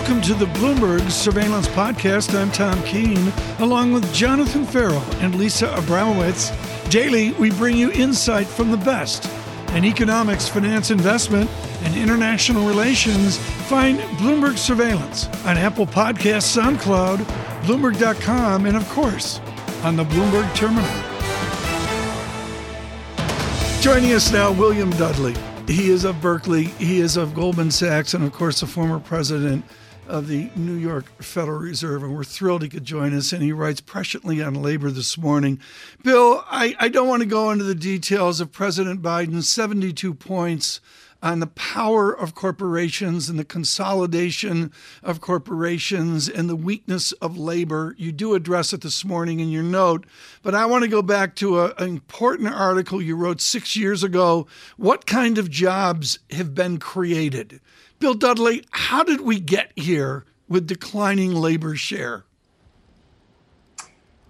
Welcome to the Bloomberg Surveillance Podcast. I'm Tom Keene, along with Jonathan Ferro and Lisa Abramowicz. Daily, we bring you insight from the best in economics, finance, investment, and international relations. Find Bloomberg Surveillance on Apple Podcasts, SoundCloud, Bloomberg.com, and of course, on the Bloomberg Terminal. Joining us now, William Dudley. He is of Berkeley, he is of Goldman Sachs, and of course, the former president of the New York Federal Reserve, and we're thrilled he could join us. And he writes presciently on labor this morning. Bill, I, I don't want to go into the details of President Biden's 72 points on the power of corporations and the consolidation of corporations and the weakness of labor. You do address it this morning in your note, but I want to go back to a, an important article you wrote six years ago. What kind of jobs have been created? Bill Dudley, how did we get here with declining labor share?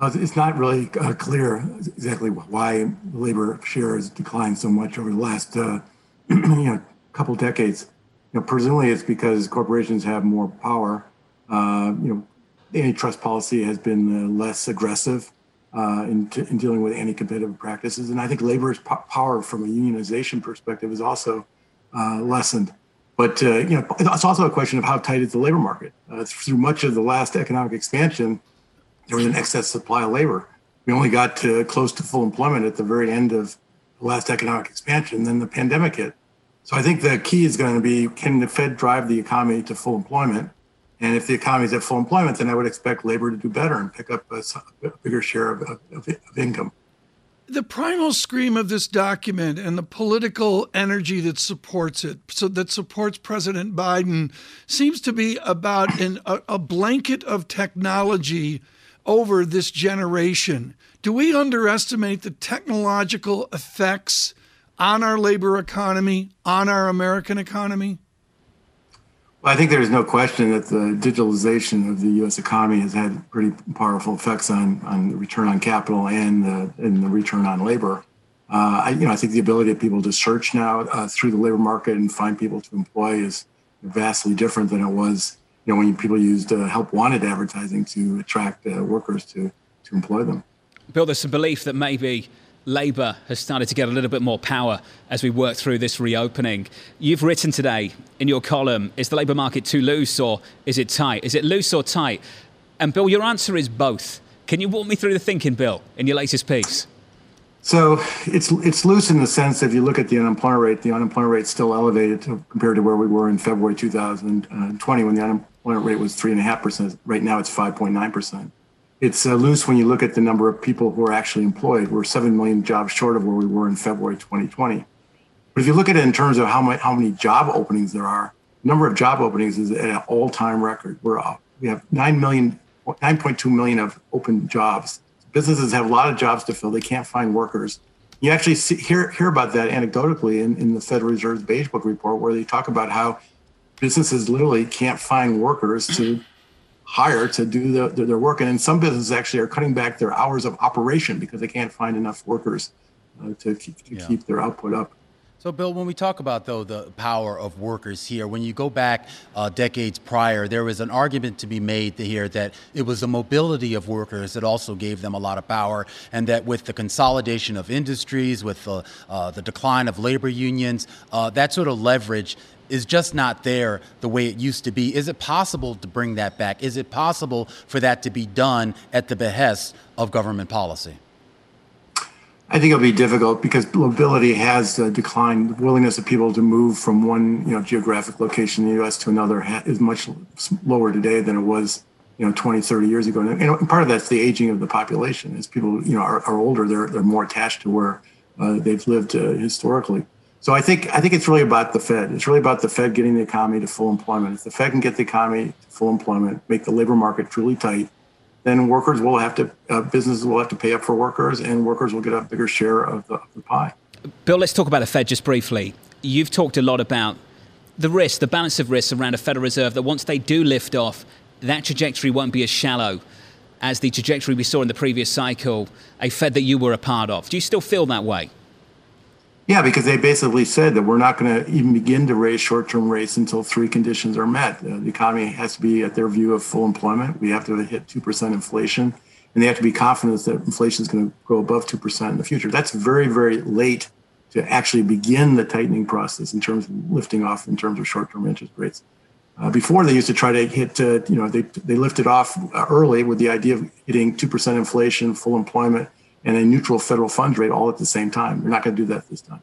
Uh, it's not really uh, clear exactly why labor share has declined so much over the last uh, you know couple decades. You know, presumably it's because corporations have more power. Uh, you know, antitrust policy has been uh, less aggressive uh, in, t- in, dealing with anti-competitive practices, and I think labor's po- power from a unionization perspective is also lessened. But uh, you know, it's also a question of how tight is the labor market. Uh, through much of the last economic expansion, there was an excess supply of labor. We only got to close to full employment at the very end of the last economic expansion. Then the pandemic hit. So I think the key is going to be: can the Fed drive the economy to full employment? And if the economy is at full employment, then I would expect labor to do better and pick up a, a bigger share of, of, of income the primal scream of this document and the political energy that supports it, so that supports President Biden, seems to be about an, a, a blanket of technology over this generation. Do we underestimate the technological effects on our labor economy, on our American economy? Well, I think there's no question that the digitalization of the U.S. economy has had pretty powerful effects on, on the return on capital and the, and the return on labor. Uh, I, you know, I think the ability of people to search now uh, through the labor market and find people to employ is vastly different than it was, you know, when people used uh, help wanted advertising to attract uh, workers to to employ them. Bill, there's some belief that maybe Labour has started to get a little bit more power as we work through this reopening. You've written today in your column is the labour market too loose or is it tight? Is it loose or tight? And Bill, your answer is both. Can you walk me through the thinking, Bill, in your latest piece? So it's it's loose in the sense that if you look at the unemployment rate, the unemployment rate is still elevated to, compared to where we were in February 2020 uh, when the unemployment rate was three and a half percent. Right now, it's 5.9 percent it's uh, loose when you look at the number of people who are actually employed. We're 7 million jobs short of where we were in February 2020. But if you look at it in terms of how how many job openings there are, number of job openings is at an all-time record. We're uh, we have 9 million, 9.2 million of open jobs. Businesses have a lot of jobs to fill. They can't find workers. You actually see, hear, hear about that anecdotally in, in the Federal Reserve's Beige Book report, where they talk about how businesses literally can't find workers to hire to do the, their work. And in some businesses actually are cutting back their hours of operation because they can't find enough workers uh, to, keep, to yeah. keep their output up. So, Bill, when we talk about though the power of workers here, when you go back uh, decades prior, there was an argument to be made here that it was the mobility of workers that also gave them a lot of power, and that with the consolidation of industries, with the, uh, the decline of labor unions, uh, that sort of leverage is just not there the way it used to be. Is it possible to bring that back? Is it possible for that to be done at the behest of government policy? I think it'll be difficult because mobility has declined. The willingness of people to move from one, you know, geographic location in the U.S. to another is much lower today than it was, you know, 20, 30 years ago. And, and part of that's the aging of the population. As people, you know, are, are older, they're they're more attached to where uh, they've lived uh, historically. So I think I think it's really about the Fed. It's really about the Fed getting the economy to full employment. If the Fed can get the economy to full employment, make the labor market truly tight, then workers will have to, uh, businesses will have to pay up for workers, and workers will get a bigger share of the, of the pie. Bill, let's talk about the Fed just briefly. You've talked a lot about the risk, the balance of risks around a Federal Reserve that once they do lift off, that trajectory won't be as shallow as the trajectory we saw in the previous cycle, a Fed that you were a part of. Do you still feel that way? Yeah, because they basically said that we're not going to even begin to raise short-term rates until three conditions are met. Uh, the economy has to be at their view of full employment. We have to hit two percent inflation, and they have to be confident that inflation is going to go above two percent in the future. That's very, very late to actually begin the tightening process in terms of lifting off in terms of short-term interest rates. Uh, before they used to try to hit, uh, you know, they they lifted off early with the idea of hitting two percent inflation, full employment, and a neutral federal funds rate all at the same time. We're not going to do that this time.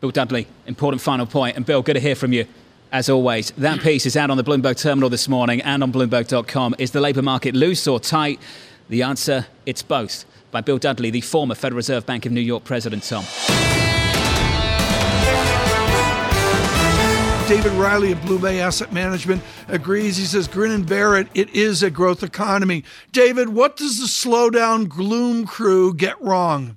Bill Dudley, important final point. And Bill, good to hear from you. As always, that piece is out on the Bloomberg terminal this morning and on Bloomberg.com. Is the labour market loose or tight? The answer, it's both. By Bill Dudley, the former Federal Reserve Bank of New York president, Tom. David Riley of BlueBay Asset Management agrees. He says, grin and bear it. It is a growth economy. David, what does the slowdown gloom crew get wrong?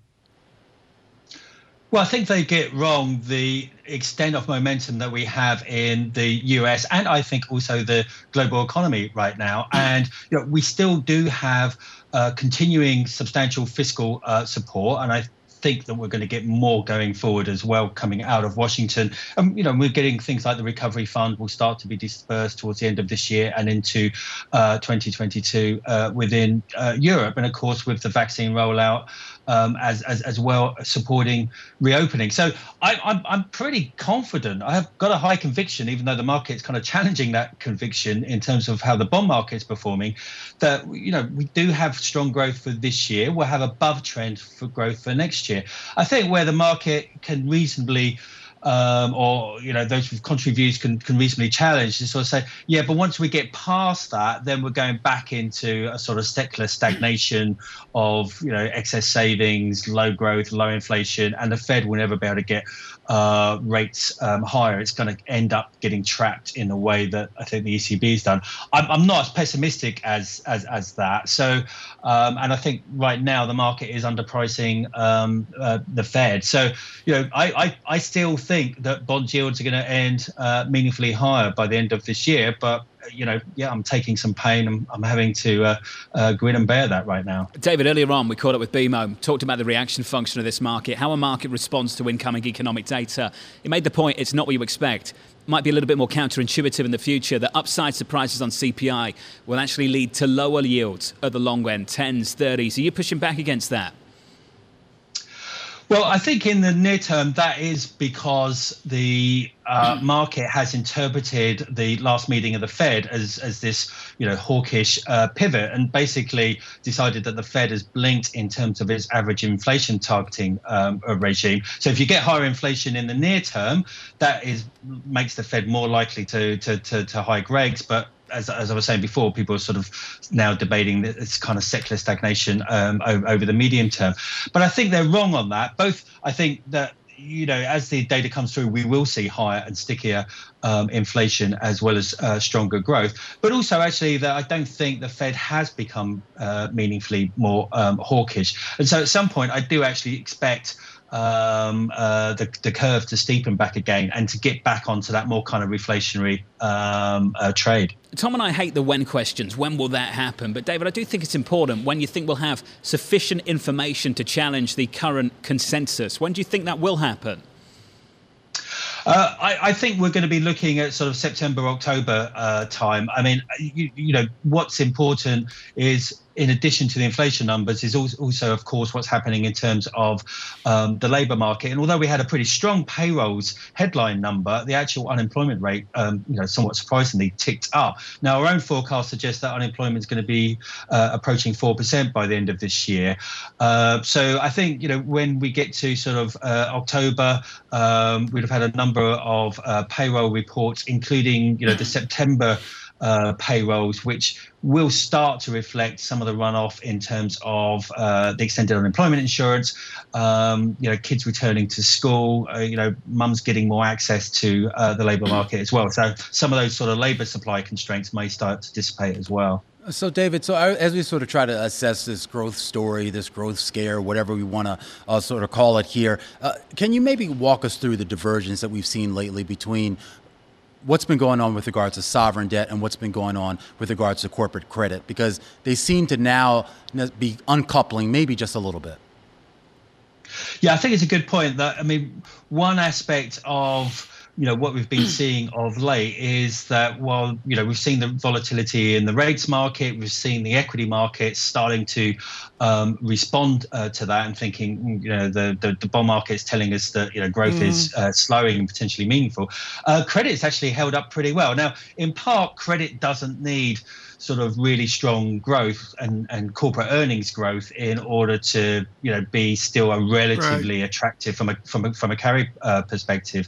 Well, I think they get wrong the extent of momentum that we have in the US and I think also the global economy right now. And you know, we still do have uh, continuing substantial fiscal uh, support. And I think that we're going to get more going forward as well coming out of Washington. Um, you know, we're getting things like the recovery fund will start to be dispersed towards the end of this year and into uh, 2022 uh, within uh, Europe, and of course with the vaccine rollout um, as, as, as well supporting reopening. So I, I'm, I'm pretty confident. I have got a high conviction, even though the market's kind of challenging that conviction in terms of how the bond market is performing, that you know we do have strong growth for this year. We'll have above trend for growth for next year. I think where the market can reasonably um, or you know those with contrary views can, can reasonably challenge and sort of say, yeah, but once we get past that, then we're going back into a sort of secular stagnation of you know excess savings, low growth, low inflation, and the Fed will never be able to get uh, rates um, higher. It's going to end up getting trapped in the way that I think the ECB has done. I'm, I'm not as pessimistic as as, as that. So, um, and I think right now the market is underpricing um, uh, the Fed. So, you know, I, I, I still think that bond yields are going to end uh, meaningfully higher by the end of this year, but you know, yeah, I'm taking some pain. I'm, I'm having to uh, uh, grin and bear that right now. David, earlier on, we caught up with BMO, talked about the reaction function of this market, how a market responds to incoming economic data. He made the point it's not what you expect. Might be a little bit more counterintuitive in the future that upside surprises on CPI will actually lead to lower yields at the long end, 10s, 30s. Are you pushing back against that? Well, I think in the near term, that is because the uh, market has interpreted the last meeting of the Fed as as this, you know, hawkish uh, pivot, and basically decided that the Fed has blinked in terms of its average inflation targeting um, regime. So, if you get higher inflation in the near term, that is makes the Fed more likely to to to, to hike rates, but as, as I was saying before, people are sort of now debating this kind of secular stagnation um, over, over, the medium term. But I think they're wrong on that. Both, I think that you know, as the data comes through, we will see higher and stickier um, inflation as well as uh, stronger growth. But also, actually, that I don't think the Fed has become uh, meaningfully more um, hawkish. And so, at some point, I do actually expect um, uh, the, the curve to steepen back again and to get back onto that more kind of reflationary um, uh, trade. Tom and I hate the when questions. When will that happen? But David, I do think it's important when you think we'll have sufficient information to challenge the current consensus. When do you think that will happen? Uh, I, I, think we're going to be looking at sort of September, October uh, time. I mean, you, you, know, what's important is in addition to the inflation numbers, is also, of course, what's happening in terms of um, the labour market. And although we had a pretty strong payrolls headline number, the actual unemployment rate, um, you know, somewhat surprisingly ticked up. Now, our own forecast suggests that unemployment is going to be uh, approaching four percent by the end of this year. Uh, so I think you know when we get to sort of uh, October, um, we'd have had a number of uh, payroll reports, including you know the September uh, payrolls, which will start to reflect some of the runoff in terms of uh, the extended unemployment insurance. Um, you know, kids returning to school. Uh, you know, mums getting more access to uh, the labour market as well. So some of those sort of labour supply constraints may start to dissipate as well. So, David, so as we sort of try to assess this growth story, this growth scare, whatever we want to uh, sort of call it here, uh, can you maybe walk us through the divergence that we've seen lately between what's been going on with regards to sovereign debt and what's been going on with regards to corporate credit because they seem to now be uncoupling maybe just a little bit. Yeah, I think it's a good point. That I mean, one aspect of you know what we've been seeing of late is that while you know we've seen the volatility in the rates market, we've seen the equity market starting to um, respond uh, to that and thinking mm, you know the, the, the bond market is telling us that you know growth mm. is uh, slowing and potentially meaningful. Uh, credit's actually held up pretty well. Now, in part, credit doesn't need sort of really strong growth and, and corporate earnings growth in order to you know be still a relatively right. attractive from a from a, from a carry uh, perspective.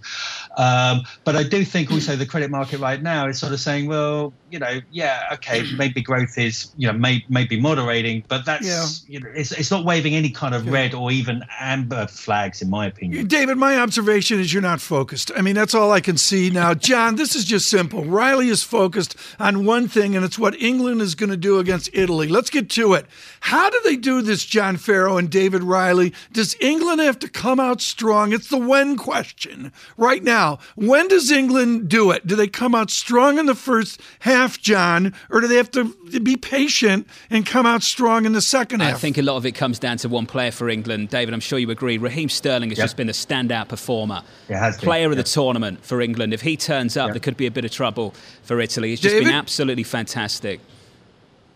Um, but I do think also the credit market right now is sort of saying, well, you know, yeah, okay, maybe growth is you know may maybe moderating, but that's yeah. you know it's it's not waving any kind of yeah. red or even amber flags in my opinion. David, my observation is you're not focused. I mean, that's all I can see now. John, this is just simple. Riley is focused on one thing, and it's what England is going to do against Italy. Let's get to it. How do they do this, John Ferro and David Riley? Does England have to come out strong? It's the when question right now. When does England do it? Do they come out strong in the first half, John, or do they have to be patient and come out strong in the second half? I think a lot of it comes down to one player for England. David, I'm sure you agree. Raheem Sterling has yep. just been a standout performer. Player of the tournament for England. If he turns up, yep. there could be a bit of trouble for Italy. He's just David? been absolutely fantastic.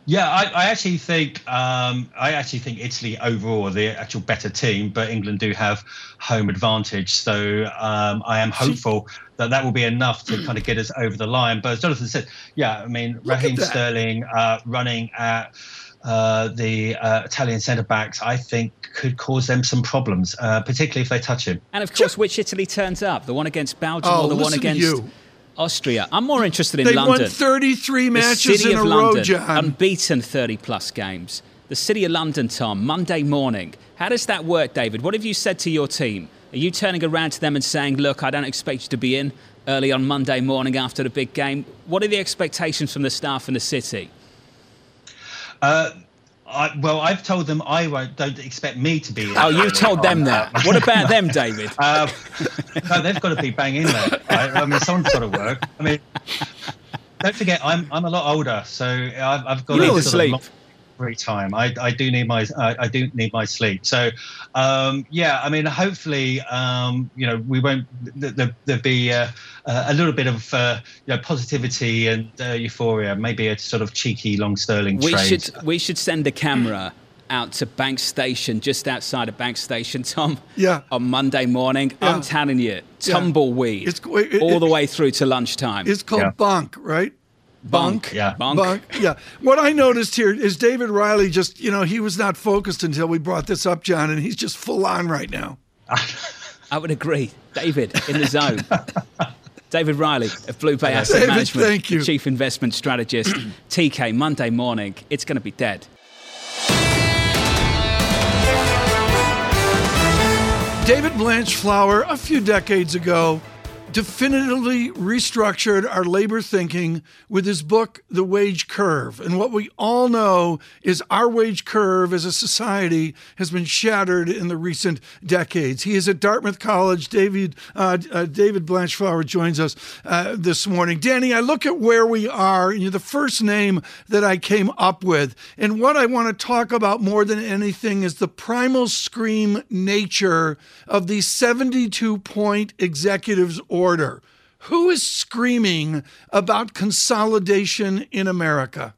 Yeah, I, I actually think um, I actually think Italy overall are the actual better team, but England do have home advantage. So um, I am hopeful that that will be enough to kind of get us over the line. But as Jonathan said, yeah, I mean Raheem Sterling uh, running at uh, the uh, Italian centre backs, I think, could cause them some problems, uh, particularly if they touch him. And of course, which Italy turns up? The one against Belgium oh, or the one against Austria. I'm more interested in they London. They won 33 matches in a London, row, John. Unbeaten 30 plus games. The City of London, Tom, Monday morning. How does that work, David? What have you said to your team? Are you turning around to them and saying, look, I don't expect you to be in early on Monday morning after the big game? What are the expectations from the staff in the city? Uh, I, well, I've told them I won't. Don't expect me to be. Oh, you've told them that. What about them, David? Uh, no, they've got to be banging there. Right? I mean, someone's got to work. I mean, don't forget, I'm I'm a lot older, so I've, I've got you to sleep. Of free time. I, I do need my I, I do need my sleep. So um, yeah, I mean, hopefully, um, you know, we won't there, there be uh, a little bit of uh, you know positivity and uh, euphoria. Maybe a sort of cheeky long sterling. We trade. should we should send a camera. Out to Bank Station, just outside of Bank Station, Tom. Yeah. On Monday morning, yeah. I'm telling you, tumbleweed, yeah. it, it, all the way through to lunchtime. It's called yeah. bunk, right? Bunk. Yeah. Bunk. Bunk. Yeah. What I noticed here is David Riley just, you know, he was not focused until we brought this up, John, and he's just full on right now. I would agree. David in the zone. David Riley of BlueBay Asset David, Management, thank you. Chief Investment Strategist. TK, Monday morning, it's going to be dead. David Blanchflower, a few decades ago, definitively restructured our labor thinking with his book, The Wage Curve. And what we all know is our wage curve as a society has been shattered in the recent decades. He is at Dartmouth College. David, uh, uh, David Blanchflower joins us uh, this morning. Danny, I look at where we are, and you're the first name that I came up with. And what I want to talk about more than anything is the primal scream nature of these 72 point executives. Who is screaming about consolidation in America?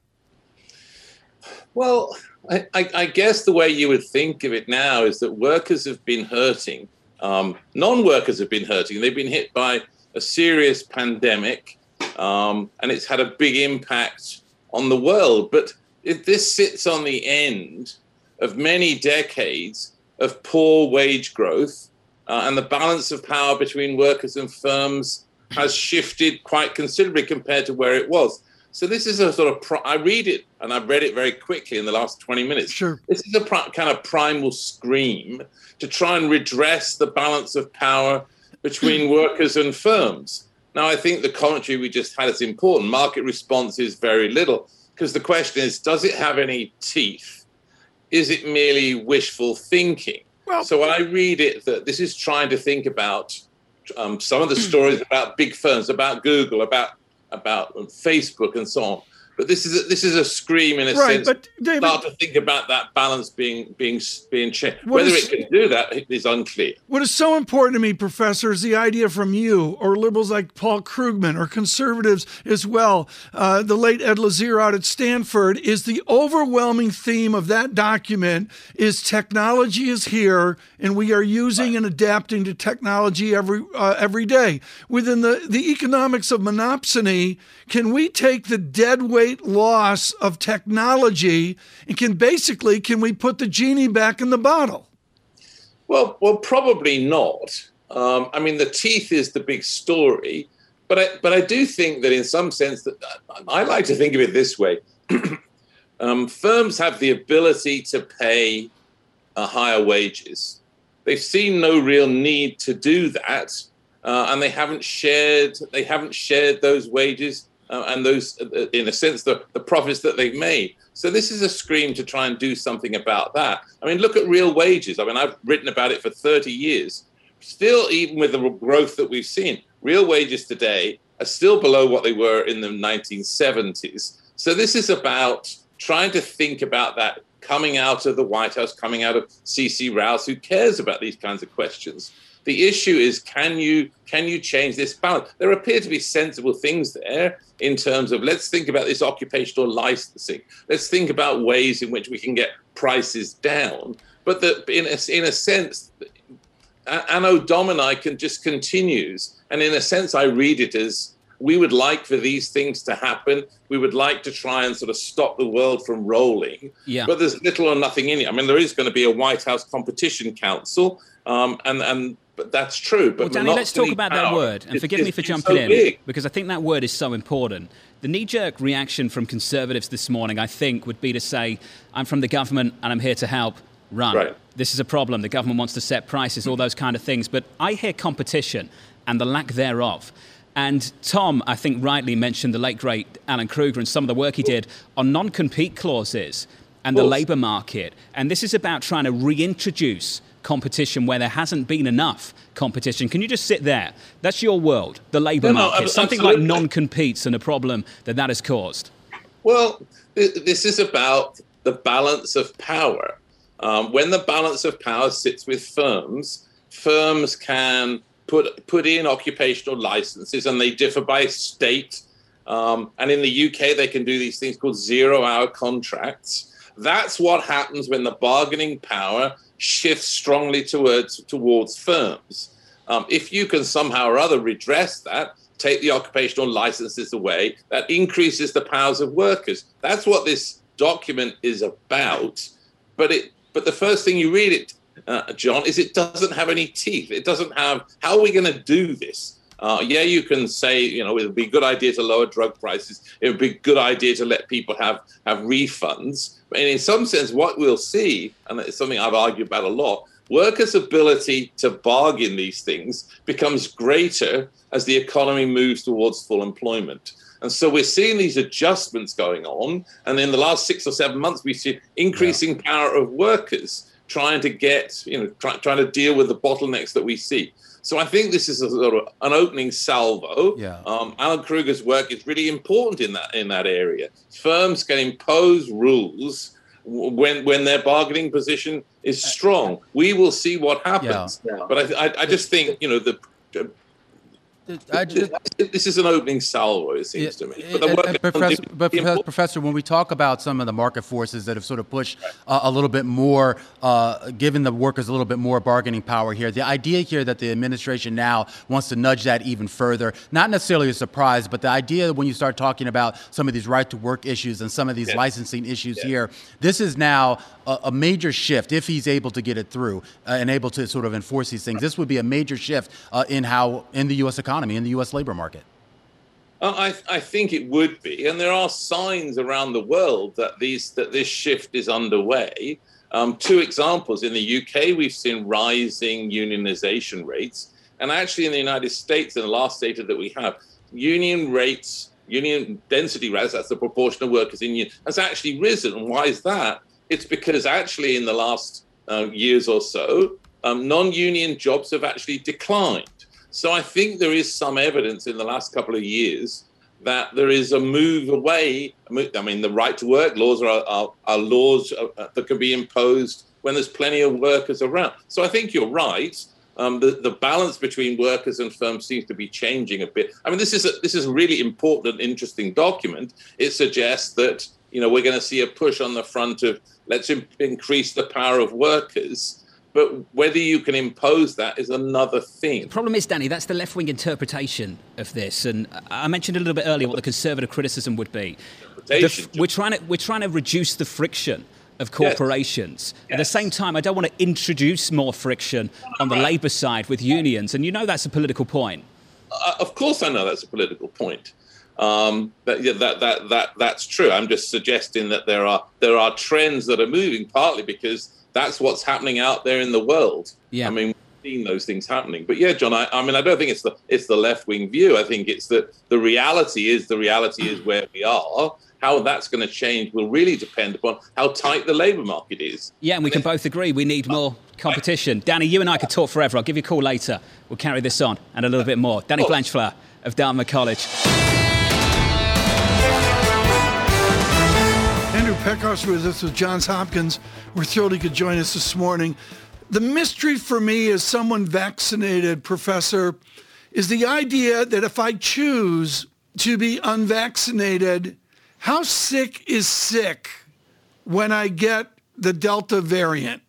Well, I, I, guess the way you would think of it now is that workers have been hurting. Um, non workers have been hurting. They've been hit by a serious pandemic, um, and it's had a big impact on the world. But if this sits on the end of many decades of poor wage growth, uh, and the balance of power between workers and firms has shifted quite considerably compared to where it was. So this is a sort of pri- I read it and I've read it very quickly in the last 20 minutes. Sure. This is a kind of primal scream to try and redress the balance of power between workers and firms. Now I think the commentary we just had is important. Market response is very little because the question is does it have any teeth? Is it merely wishful thinking? Well, so when I read it, that this is trying to think about um, some of the stories about big firms, about Google, about about Facebook, and so on. But this is a, this is a scream in a right, sense. But David, start to think about that balance being being being changed. Whether is, it can do that is unclear. What is so important to me, Professor, is the idea from you or liberals like Paul Krugman or conservatives as well. Uh, the late Ed Lazear out at Stanford is the overwhelming theme of that document is technology is here and we are using right. and adapting to technology every uh, every day. Within the the economics of monopsony, can we take the dead weight loss of technology and can basically can we put the genie back in the bottle? Well, well, probably not. Um, I mean, the teeth is the big story, but I, but I do think that in some sense that I like to think of it this way: um, firms have the ability to pay uh, higher wages. They've seen no real need to do that, uh, and they haven't shared they haven't shared those wages uh, and those, uh, in a sense, the, the profits that they've made. So this is a scream to try and do something about that. I mean, look at real wages. I mean, I've written about it for 30 years. Still, even with the growth that we've seen, real wages today are still below what they were in the 1970s. So this is about trying to think about that coming out of the White House, coming out of Ceci Rouse, who cares about these kinds of questions. The issue is can you can you change this balance? There appear to be sensible things there in terms of let's think about this occupational licensing. Let's think about ways in which we can get prices down. But that in a, in a sense, Anno Domini can just continues. And in a sense, I read it as we would like for these things to happen. We would like to try and sort of stop the world from rolling. Yeah. But there's little or nothing in it. I mean, there is going to be a White House Competition Council, um, and and but that's true. But well, Danny, let's talk about that word. And forgive me for jumping so in big. because I think that word is so important. The knee jerk reaction from conservatives this morning, I think, would be to say, I'm from the government and I'm here to help. Run. Right. This is a problem. The government wants to set prices, all those kind of things. But I hear competition and the lack thereof. And Tom, I think, rightly mentioned the late great Alan Krueger and some of the work he did on non compete clauses and the labour market. And this is about trying to reintroduce competition where there hasn't been enough competition. Can you just sit there? That's your world, the labour no, market. No, Something like non competes and a problem that that has caused. Well, this is about the balance of power. Um, when the balance of power sits with firms, firms can put put in occupational licenses, and they differ by state. Um, and in the UK, they can do these things called zero-hour contracts. That's what happens when the bargaining power shifts strongly towards towards firms. Um, if you can somehow or other redress that, take the occupational licenses away, that increases the powers of workers. That's what this document is about. But it, but the first thing you read it, uh, John, is it doesn't have any teeth. It doesn't have. How are we going to do this? Uh, yeah, you can say, you know, it would be a good idea to lower drug prices. It would be a good idea to let people have have refunds. And in some sense, what we'll see, and it's something I've argued about a lot, workers' ability to bargain these things becomes greater as the economy moves towards full employment. And so we're seeing these adjustments going on. And in the last six or seven months, we see increasing power of workers trying to get, you know, try, trying to deal with the bottlenecks that we see. So I think this is a sort of an opening salvo. Yeah. Um, Alan Krueger's work is really important in that in that area. Firms can impose rules when when their bargaining position is strong. We will see what happens. Yeah. But I, I, I just think you know the I just, this is an opening salvo, it seems to me. But, professor, but professor, when we talk about some of the market forces that have sort of pushed uh, a little bit more, uh, given the workers a little bit more bargaining power here, the idea here that the administration now wants to nudge that even further, not necessarily a surprise, but the idea when you start talking about some of these right to work issues and some of these licensing issues here, this is now a, a, major shift if he's able to get it through uh, and able to sort of enforce these things. This would be a major shift uh, in how in the U.S. economy, in the U.S. labor market. I, I, think it would be, and there are signs around the world that these that this shift is underway. Um, two examples in the UK, we've seen rising unionization rates, and actually in the United States, in the last data that we have, union rates, union density rates, that's the proportion of workers in union, has actually risen. And why is that? It's because actually in the last uh, years or so, um, non-union jobs have actually declined. So I think there is some evidence in the last couple of years that there is a move away. I mean, the right to work laws are, are, are laws uh, that can be imposed when there's plenty of workers around. So I think you're right. Um, the, the balance between workers and firms seems to be changing a bit. I mean, this is a, this is a really important interesting document. It suggests that you know we're going to see a push on the front of let's increase the power of workers but whether you can impose that is another thing. The problem is, Danny, that's the left wing interpretation of this. And I mentioned a little bit earlier what the conservative criticism would be. The, we're, trying to, we're trying to reduce the friction of corporations. Yes. At the same time, I don't want to introduce more friction on the Labour side with unions. And you know that's a political point. Uh, of course, I know that's a political point. Um, that, yeah, that, that, that, that's true. I'm just suggesting that there are, there are trends that are moving, partly because that's what's happening out there in the world. Yeah. I mean, we've seen those things happening. But yeah, John, I, I mean, I don't think it's the it's the left wing view. I think it's that the reality is the reality is mm. where we are. How that's going to change will really depend upon how tight the labour market is. Yeah, and we can both agree we need more competition. Danny, you and I could talk forever. I'll give you a call later. We'll carry this on and a little bit more. Danny Blanchflower of Dartmouth College. Pekosz with us with Johns Hopkins. We're thrilled he could join us this morning. The mystery for me as someone vaccinated, Professor, is the idea that if I choose to be unvaccinated, how sick is sick when I get the Delta variant?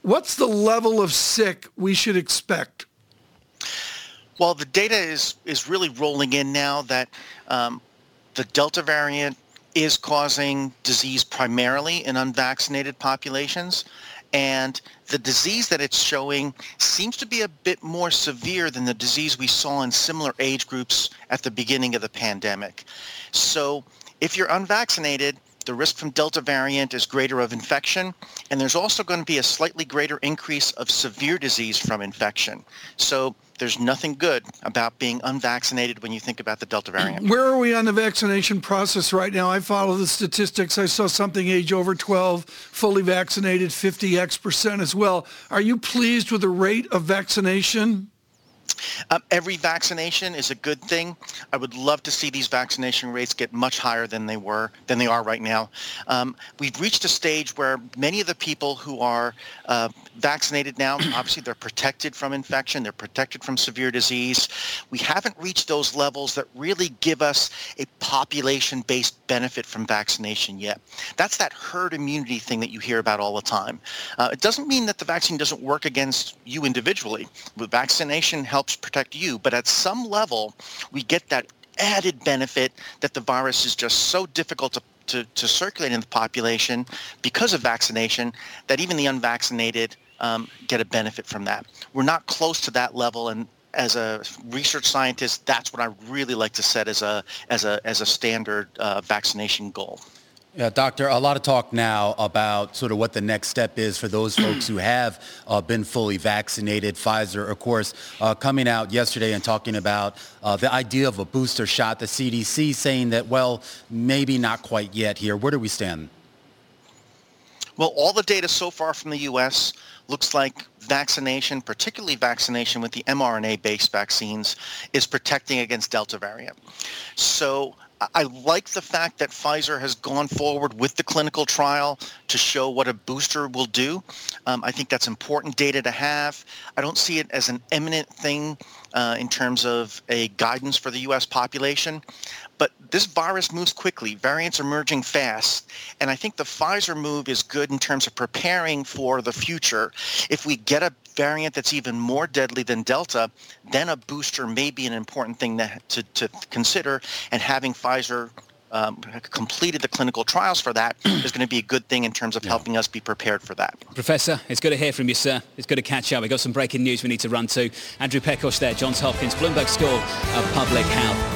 What's the level of sick we should expect? Well, the data is is really rolling in now that um, the Delta variant is causing disease primarily in unvaccinated populations. And the disease that it's showing seems to be a bit more severe than the disease we saw in similar age groups at the beginning of the pandemic. So if you're unvaccinated, the risk from Delta variant is greater of infection, and there's also going to be a slightly greater increase of severe disease from infection. So there's nothing good about being unvaccinated when you think about the Delta variant. Where are we on the vaccination process right now? I follow the statistics. I saw something age over 12, fully vaccinated, 50x percent as well. Are you pleased with the rate of vaccination? Um, every vaccination is a good thing. I would love to see these vaccination rates get much higher than they were than they are right now. Um, we've reached a stage where many of the people who are uh, vaccinated now, obviously they're protected from infection, they're protected from severe disease. We haven't reached those levels that really give us a population-based benefit from vaccination yet. That's that herd immunity thing that you hear about all the time. Uh, it doesn't mean that the vaccine doesn't work against you individually. The vaccination helps protect you. But at some level, we get that added benefit that the virus is just so difficult to to, to circulate in the population because of vaccination that even the unvaccinated um, get a benefit from that. We're not close to that level, and as a research scientist, that's what I really like to set as a as a as a standard uh, vaccination goal. Yeah, Doctor, a lot of talk now about sort of what the next step is for those folks who have uh, been fully vaccinated. Pfizer, of course, uh, coming out yesterday and talking about uh, the idea of a booster shot. The CDC saying that, well, maybe not quite yet here. Where do we stand? Well, all the data so far from the U.S. looks like vaccination, particularly vaccination with the mRNA-based vaccines, is protecting against Delta variant. So I like the fact that Pfizer has gone forward with the clinical trial to show what a booster will do. Um, I think that's important data to have. I don't see it as an imminent thing uh, in terms of a guidance for the U.S. population. But this virus moves quickly. Variants are emerging fast. And I think the Pfizer move is good in terms of preparing for the future. If we get a variant that's even more deadly than Delta, then a booster may be an important thing to, to, consider. And having Pfizer um, completed the clinical trials for that is going to be a good thing in terms of yeah. helping us be prepared for that. Professor, it's good to hear from you, sir. It's good to catch up. We've got some breaking news we need to run to. Andrew Pekosz there, Johns Hopkins, Bloomberg School of Public Health.